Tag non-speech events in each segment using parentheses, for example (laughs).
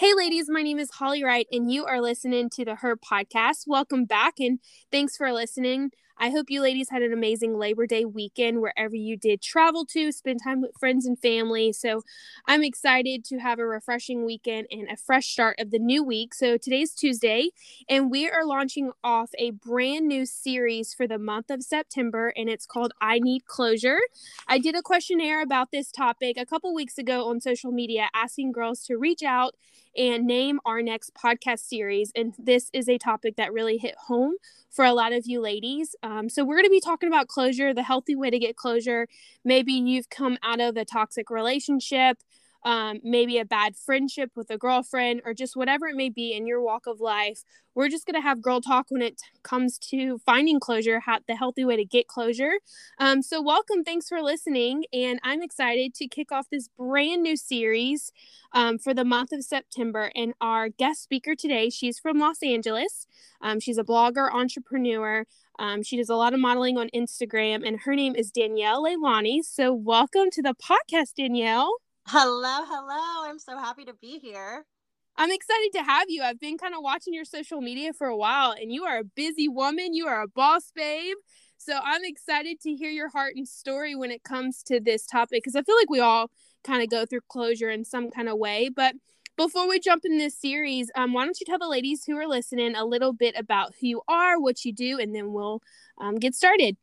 Hey, ladies, my name is Holly Wright, and you are listening to the Her podcast. Welcome back, and thanks for listening. I hope you ladies had an amazing Labor Day weekend wherever you did travel to, spend time with friends and family. So I'm excited to have a refreshing weekend and a fresh start of the new week. So today's Tuesday, and we are launching off a brand new series for the month of September, and it's called I Need Closure. I did a questionnaire about this topic a couple weeks ago on social media, asking girls to reach out and name our next podcast series. And this is a topic that really hit home for a lot of you ladies. Um, so, we're going to be talking about closure, the healthy way to get closure. Maybe you've come out of a toxic relationship um, maybe a bad friendship with a girlfriend, or just whatever it may be in your walk of life. We're just going to have girl talk when it comes to finding closure, how, the healthy way to get closure. Um, so, welcome. Thanks for listening. And I'm excited to kick off this brand new series um, for the month of September. And our guest speaker today, she's from Los Angeles. Um, she's a blogger, entrepreneur. Um, she does a lot of modeling on Instagram, and her name is Danielle Leilani. So, welcome to the podcast, Danielle. Hello, hello. I'm so happy to be here. I'm excited to have you. I've been kind of watching your social media for a while, and you are a busy woman. You are a boss babe. So I'm excited to hear your heart and story when it comes to this topic because I feel like we all kind of go through closure in some kind of way. But before we jump in this series, um, why don't you tell the ladies who are listening a little bit about who you are, what you do, and then we'll um, get started.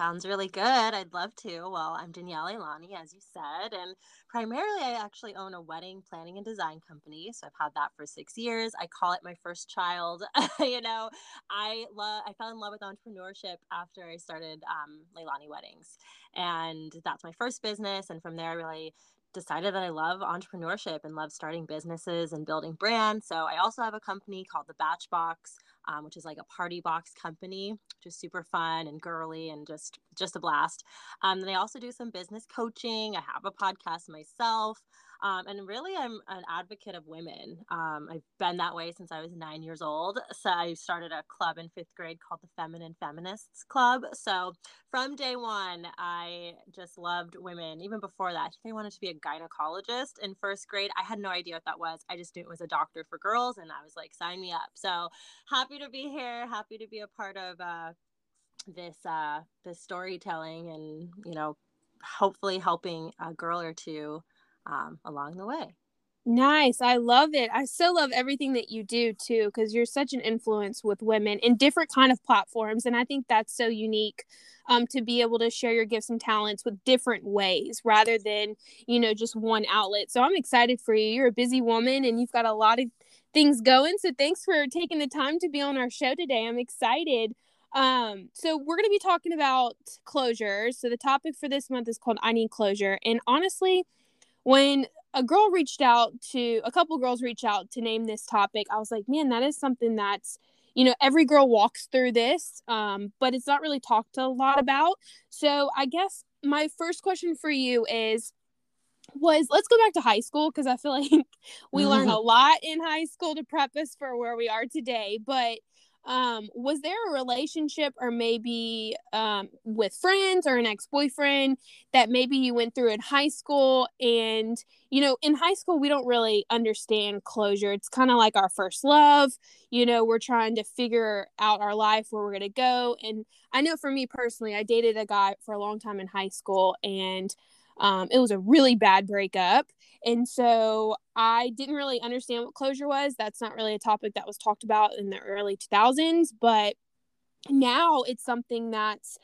Sounds really good. I'd love to. Well, I'm Danielle Leilani, as you said, and primarily I actually own a wedding planning and design company. So I've had that for six years. I call it my first child. (laughs) you know, I love. I fell in love with entrepreneurship after I started um, Leilani Weddings, and that's my first business. And from there, I really decided that I love entrepreneurship and love starting businesses and building brands. So I also have a company called the Bachbox, um, which is like a party box company, which is super fun and girly and just just a blast. Um, and I also do some business coaching. I have a podcast myself. Um, and really, I'm an advocate of women. Um, I've been that way since I was nine years old. So I started a club in fifth grade called the Feminine Feminists Club. So from day one, I just loved women. Even before that, I think I wanted to be a gynecologist in first grade. I had no idea what that was. I just knew it was a doctor for girls, and I was like, sign me up. So happy to be here. Happy to be a part of uh, this uh, this storytelling, and you know, hopefully helping a girl or two um, along the way. Nice. I love it. I so love everything that you do too because you're such an influence with women in different kind of platforms and I think that's so unique um to be able to share your gifts and talents with different ways rather than, you know, just one outlet. So I'm excited for you. You're a busy woman and you've got a lot of things going. So thanks for taking the time to be on our show today. I'm excited. Um, so we're going to be talking about closures. So the topic for this month is called I Need Closure. And honestly, when a girl reached out to a couple girls reached out to name this topic i was like man that is something that's you know every girl walks through this um, but it's not really talked a lot about. So i guess my first question for you is was let's go back to high school because i feel like (laughs) we learn a (laughs) lot in high school to prep us for where we are today but um was there a relationship or maybe um with friends or an ex-boyfriend that maybe you went through in high school? And you know in high school we don't really understand closure. It's kind of like our first love. You know we're trying to figure out our life where we're going to go. And i know for me personally i dated a guy for a long time in high school and um, it was a really bad breakup. And so I didn't really understand what closure was. That's not really a topic that was talked about in the early 2000s. But now it's something that's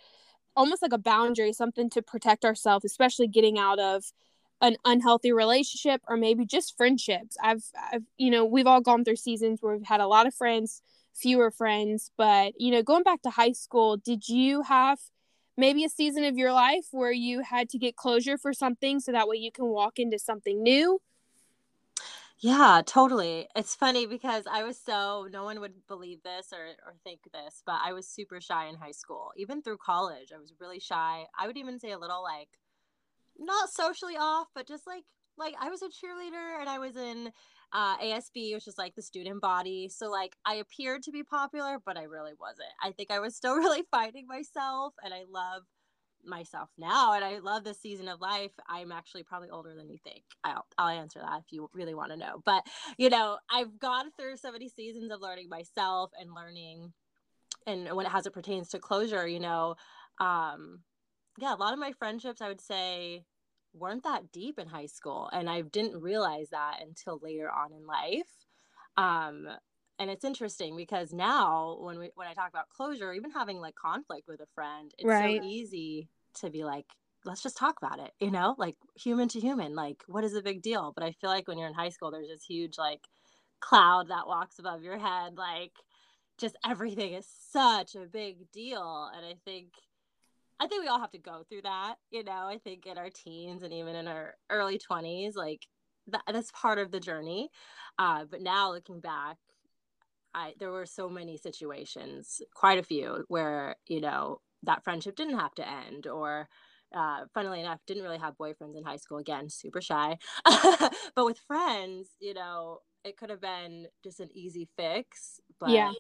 almost like a boundary, something to protect ourselves, especially getting out of an unhealthy relationship or maybe just friendships. I've, I've, you know, we've all gone through seasons where we've had a lot of friends, fewer friends, but, you know, going back to high school, did you have maybe a season of your life where you had to get closure for something so that way you can walk into something new? Yeah, totally. It's funny because I was so no one would believe this or or think this, but I was super shy in high school. Even through college, I was really shy. I would even say a little like not socially off, but just like like I was a cheerleader and I was in uh, ASB, which is like the student body. So like I appeared to be popular, but I really wasn't. I think I was still (laughs) really finding myself, and I love myself now and I love this season of life. I'm actually probably older than you think. I'll, I'll answer that if you really want to know. But, you know, I've gone through so many seasons of learning myself and learning and when it has it pertains to closure, you know, um, yeah, a lot of my friendships I would say weren't that deep in high school. And I didn't realize that until later on in life. Um, and it's interesting because now when we when I talk about closure, even having like conflict with a friend, it's right. so easy to be like, let's just talk about it, you know, like human to human, like what is the big deal? But I feel like when you're in high school, there's this huge like cloud that walks above your head, like just everything is such a big deal. And I think I think we all have to go through that, you know. I think in our teens and even in our early 20s, like that, that's part of the journey. Uh, but now looking back, I there were so many situations, quite a few, where you know that friendship didn't have to end, or uh, funnily enough, didn't really have boyfriends in high school. Again, super shy, (laughs) but with friends, you know, it could have been just an easy fix. But yeah.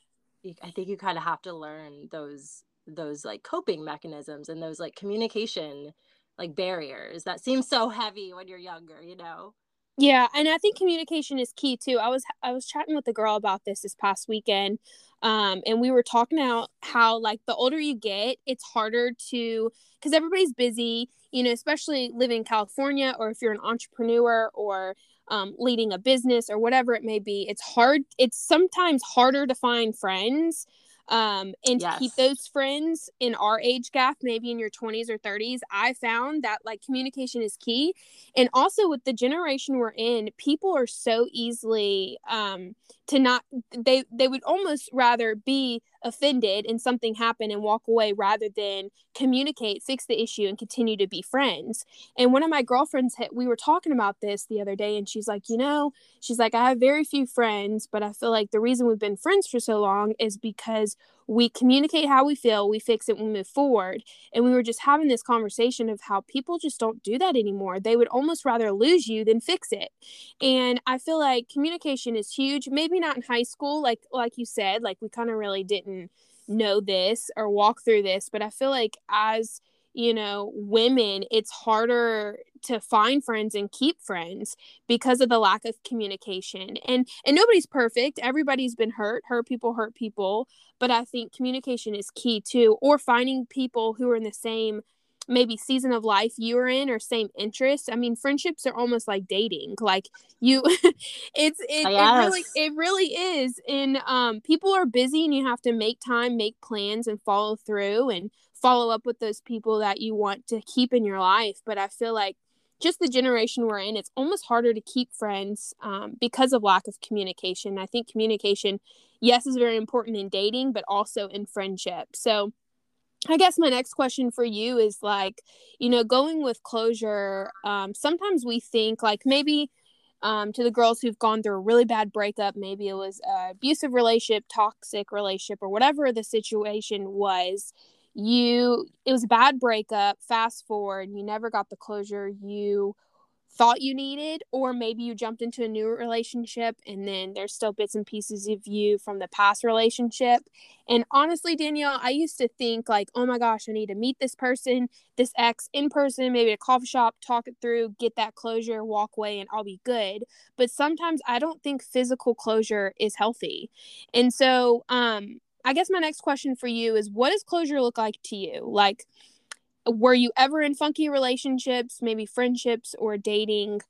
I think you kind of have to learn those those like coping mechanisms and those like communication like barriers that seem so heavy when you're younger, you know. Yeah, and I think communication is key too. I was I was chatting with a girl about this this past weekend, um, and we were talking about how like the older you get, it's harder to because everybody's busy, you know, especially living in California or if you're an entrepreneur or um, leading a business or whatever it may be. It's hard. It's sometimes harder to find friends um, and yes. to keep those friends in our age gap, maybe in your 20s or 30s, I found that like communication is key. And also with the generation we're in, people are so easily um, to not they they would almost rather be offended and something happened and walk away rather than communicate, fix the issue, and continue to be friends. And one of my girlfriends, we were talking about this the other day, and she's like, you know, she's like, I have very few friends, but I feel like the reason we've been friends for so long is because we communicate how we feel, we fix it, we move forward. And we were just having this conversation of how people just don't do that anymore. They would almost rather lose you than fix it. And I feel like communication is huge. Maybe not in high school, like like you said, like we kind of really didn't know this or walk through this, but I feel like as you know women it's harder to find friends and keep friends because of the lack of communication. And and nobody's perfect. Everybody's been hurt. Hurt people hurt people. But i think communication is key too. Or finding people who are in the same maybe season of life you're in or same interests. I mean friendships are almost like dating. Like you (laughs) it's it, yes. it really it really is. And um people are busy and you have to make time make plans and follow through. And follow up with those people that you want to keep in your life. But I feel like just the generation we're in, it's almost harder to keep friends um, because of lack of communication. I think communication, yes, is very important in dating, but also in friendship. So, I guess my next question for you is like, you know, going with closure, um, sometimes we think like maybe um, to the girls who've gone through a really bad breakup, maybe it was abusive relationship, toxic relationship, or whatever the situation was, you it was a bad breakup fast forward you never got the closure you thought you needed or maybe you jumped into a new relationship and then there's still bits and pieces of you from the past relationship. And honestly danielle i used to think like oh my gosh i need to meet this person this ex in person maybe a coffee shop talk it through get that closure walk away and i'll be good. But sometimes i don't think physical closure is healthy. And so um I guess my next question for you is what does closure look like to you? Like, were you ever in funky relationships, maybe friendships or dating,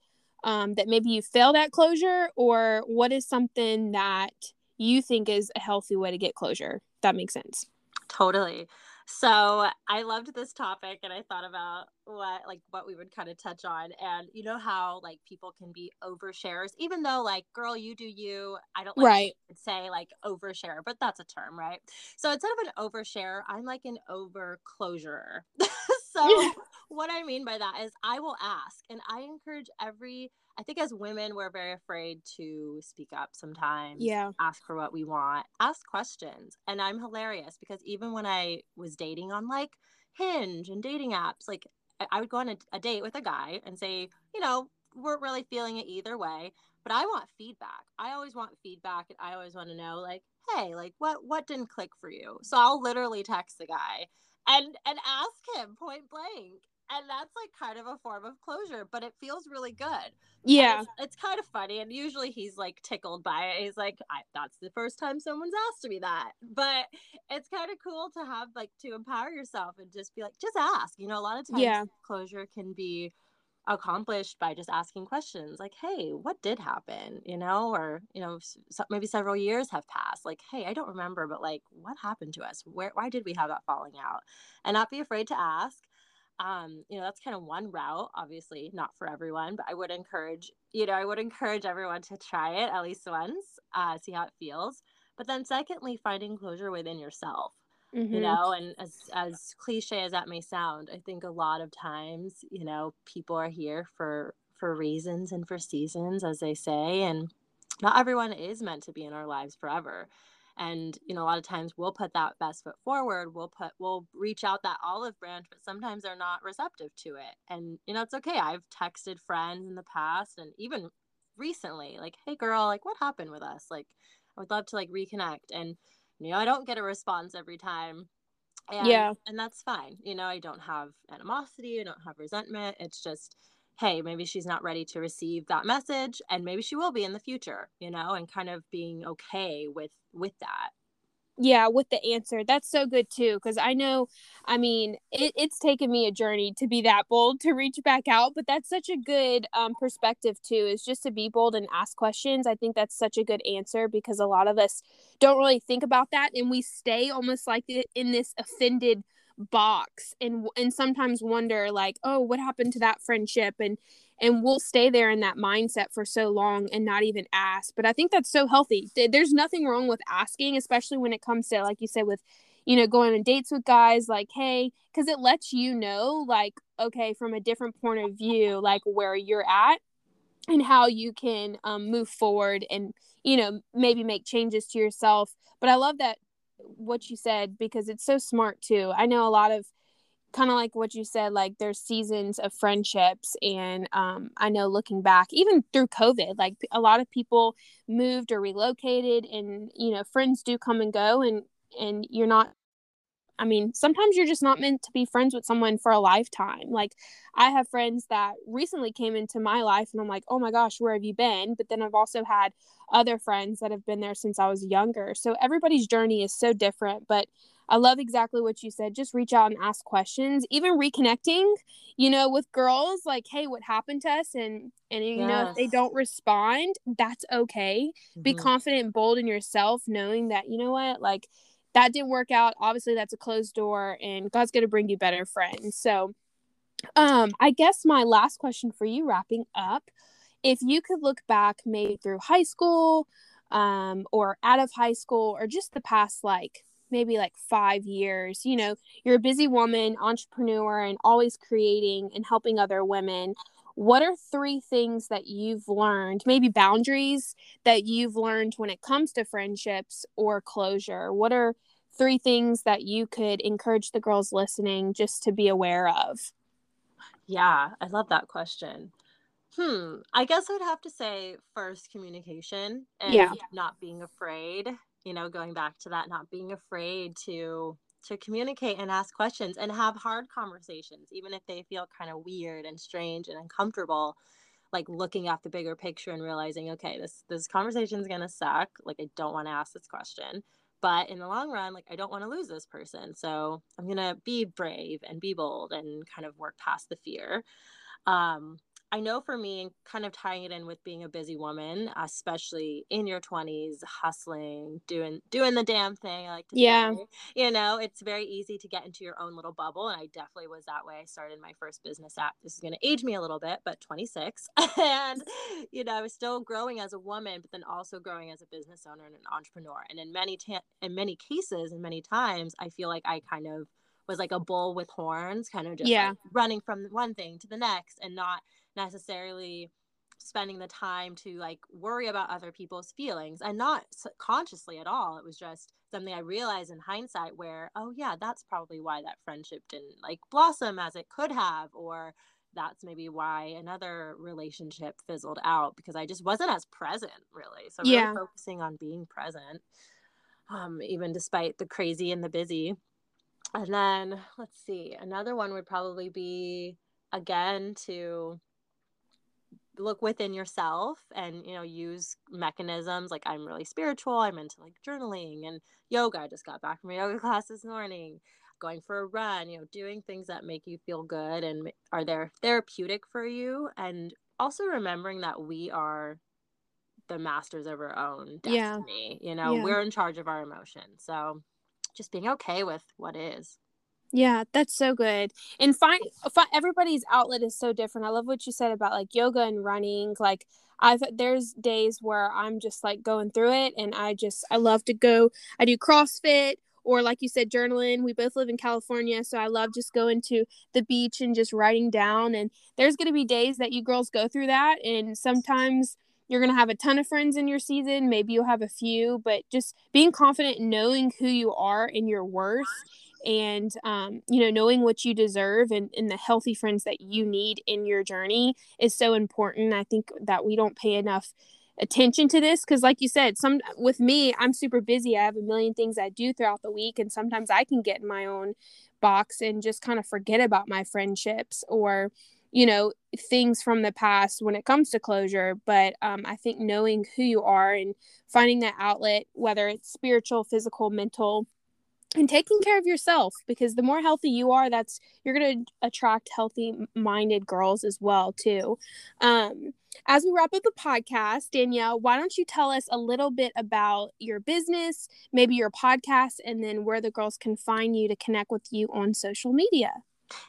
um, that maybe you failed at closure? Or what is something that you think is a healthy way to get closure? that makes sense. Totally. So I loved this topic and I thought about what like what we would kind of touch on. And you know how like people can be overshares, even though like girl, you do you. I don't like right. say like overshare, but that's a term, right? So instead of an overshare, I'm like an overclosure. (laughs) so (laughs) (laughs) what I mean by that is I will ask and I encourage every I think as women, we're very afraid to speak up sometimes. Yeah. Ask for what we want, ask questions. And I'm hilarious because even when I was dating on like Hinge and dating apps, like I would go on a, a date with a guy and say, you know, we're really feeling it either way, but I want feedback. I always want feedback and I always want to know, like, hey, like what what didn't click for you? So I'll literally text the guy and and ask him point blank. And that's like kind of a form of closure but it feels really good. Yeah. it's, it's, kind of funny and usually he's like tickled by it. He's like that's the first time someone's asked me that. But it's kind of cool to have like to empower yourself and just be like just ask. You know a lot of times yeah. closure can be accomplished by just asking questions like hey what did happen? you know or you know maybe several years have passed like hey i don't remember but like what happened to us? Where why did we have that falling out? and not be afraid to ask um you know that's kind of one route obviously not for everyone but i would encourage you know i would encourage everyone to try it at least once uh see how it feels but then secondly finding closure within yourself mm-hmm. you know and as as cliche as that may sound i think a lot of times you know people are here for for reasons and for seasons as they say and not everyone is meant to be in our lives forever. And you know a lot of times we'll put that best foot forward we'll put we'll reach out that olive branch but sometimes they're not receptive to it. And you know it's okay. I've texted friends in the past and even recently like hey girl like what happened with us? Like i would love to like reconnect. And you know i don't get a response every time. And, yeah. and that's fine. You know i don't have animosity i don't have resentment. It's just hey, maybe she's not ready to receive that message and maybe she will be in the future, you know, and kind of being okay with with that. Yeah, with the answer. That's so good too because I know I mean, it, it's taken me a journey to be that bold to reach back out, but that's such a good um, perspective too is just to be bold and ask questions. I think that's such a good answer because a lot of us don't really think about that and we stay almost like in this offended box and and sometimes wonder like oh what happened to that friendship? And and we'll stay there in that mindset for so long and not even ask. But i think that's so healthy. There's nothing wrong with asking especially when it comes to like you said with you know going on dates with guys like hey because it lets you know like okay from a different point of view like where you're at and how you can um, move forward and you know maybe make changes to yourself. But i love that what you said because it's so smart too. I know a lot of kind of like what you said like there's seasons of friendships and um, i know looking back even through covid like a lot of people moved or relocated and you know friends do come and go and and you're not I mean, sometimes you're just not meant to be friends with someone for a lifetime. Like, I have friends that recently came into my life, and I'm like, oh my gosh, where have you been? But then I've also had other friends that have been there since I was younger. So everybody's journey is so different. But I love exactly what you said. Just reach out and ask questions. Even reconnecting, you know, with girls, like, hey, what happened to us? And and you yes. know, if they don't respond, that's okay. Mm-hmm. Be confident and bold in yourself, knowing that, you know what, like that didn't work out. Obviously, that's a closed door, and God's going to bring you better friends. So, um, I guess my last question for you, wrapping up, if you could look back maybe through high school, um, or out of high school, or just the past like maybe like five years, you know, you're a busy woman, entrepreneur, and always creating and helping other women what are three things that you've learned maybe boundaries that you've learned when it comes to friendships or closure what are three things that you could encourage the girls listening just to be aware of yeah i love that question hmm i guess i'd have to say first communication and yeah. not being afraid you know going back to that not being afraid to to communicate and ask questions and have hard conversations, even if they feel kind of weird and strange and uncomfortable. Like looking at the bigger picture and realizing, okay, this this conversation is gonna suck. Like I don't want to ask this question, but in the long run, like I don't want to lose this person. So I'm gonna be brave and be bold and kind of work past the fear. Um, I know for me, kind of tying it in with being a busy woman, especially in your 20s, hustling, doing doing the damn thing, I like to yeah. say. You know, it's very easy to get into your own little bubble. And I definitely was that way. I started my first business app. This is going to age me a little bit, but 26. (laughs) and, you know, I was still growing as a woman, but then also growing as a business owner and an entrepreneur. And in many, ta- in many cases and many times, I feel like I kind of was like a bull with horns, kind of just yeah. like running from one thing to the next and not necessarily spending the time to like worry about other people's feelings and not consciously at all. It was just something I realized in hindsight where, oh yeah, that's probably why that friendship didn't like blossom as it could have or that's maybe why another relationship fizzled out because I just wasn't as present really. So really yeah. focusing on being present um even despite the crazy and the busy and then let's see, another one would probably be again to look within yourself and you know use mechanisms like i'm really spiritual i'm into like journaling and yoga i just got back from a yoga (laughs) class this morning going for a run you know doing things that make you feel good and are there therapeutic for you and also remembering that we are the masters of our own destiny yeah. you know yeah. we're in charge of our emotions so just being okay with what is. Yeah, that's so good. And find, everybody's outlet is so different. I love what you said about like yoga and running. Like I've there's days where I'm just like going through it and I just I love to go I do CrossFit or like you said journaling. We both live in California, so I love just going to the beach and just writing down and there's going to be days that you girls go through that and sometimes you're going to have a ton of friends in your season. Maybe you'll have a few, but just being confident, knowing who you are and your worth, and um, you know, knowing what you deserve and, and the healthy friends that you need in your journey is so important. I think that we don't pay enough attention to this because like you said some with me i'm super busy i have a million things i do throughout the week and sometimes i can get in my own box and just kind of forget about my friendships or you know things from the past when it comes to closure but um, i think knowing who you are and finding that outlet whether it's spiritual physical mental and taking care of yourself because the more healthy you are that's you're going to attract healthy minded girls as well too um, as we wrap up the podcast danielle why don't you tell us a little bit about your business maybe your podcast and then where the girls can find you to connect with you on social media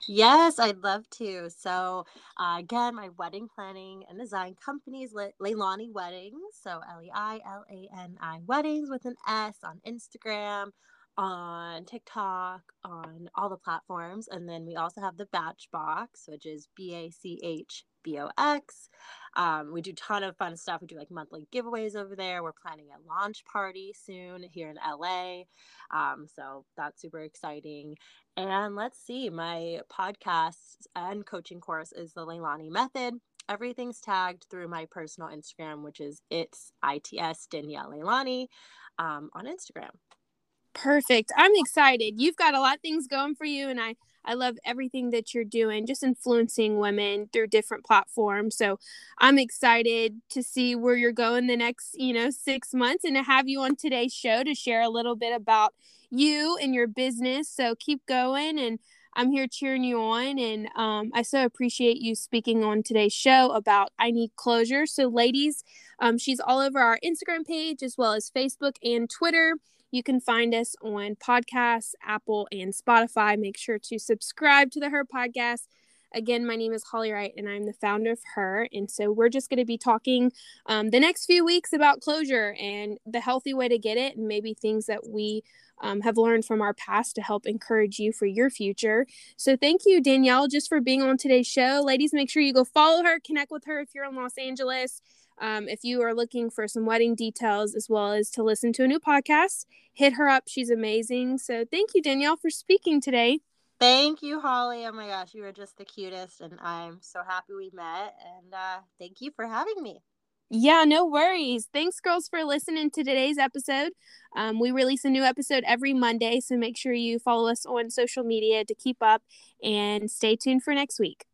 Yes, I'd love to. So, uh, again, my wedding planning and design company is Le- Leilani Weddings. So, L E I L A N I Weddings with an S on Instagram, on TikTok, on all the platforms. And then we also have the Bach Box, which is B A C H B O X. Um, we do ton of fun stuff. We do like monthly giveaways over there. We're planning a launch party soon here in LA. Um, so that's super exciting. And let's see, my podcast and coaching course is the Leilani Method. Everything's tagged through my personal Instagram, which is it's ITS Danielle Leilani um, on Instagram. Perfect. I'm excited. You've got a lot of things going for you, and I I love everything that you're doing, just influencing women through different platforms. So I'm excited to see where you're going the next, you know, six months and to have you on today's show to share a little bit about you and your business. So keep going and I'm here cheering you on. And um, I so appreciate you speaking on today's show about I Need Closure. So, ladies, um, she's all over our Instagram page as well as Facebook and Twitter. You can find us on podcasts, Apple, and Spotify. Make sure to subscribe to the Her Podcast. Again, my name is Holly Wright, and I'm the founder of Her. And so we're just going to be talking um, the next few weeks about closure and the healthy way to get it, and maybe things that we um, have learned from our past to help encourage you for your future. So thank you, Danielle, just for being on today's show. Ladies, make sure you go follow her, connect with her if you're in Los Angeles. Um, if you are looking for some wedding details as well as to listen to a new podcast, hit her up. She's amazing. So thank you, Danielle, for speaking today. Thank you, Holly. Oh my gosh, you are just the cutest, and I'm so happy we met. And uh, thank you for having me. Yeah, no worries. Thanks, girls, for listening to today's episode. Um, we release a new episode every Monday, so make sure you follow us on social media to keep up and stay tuned for next week.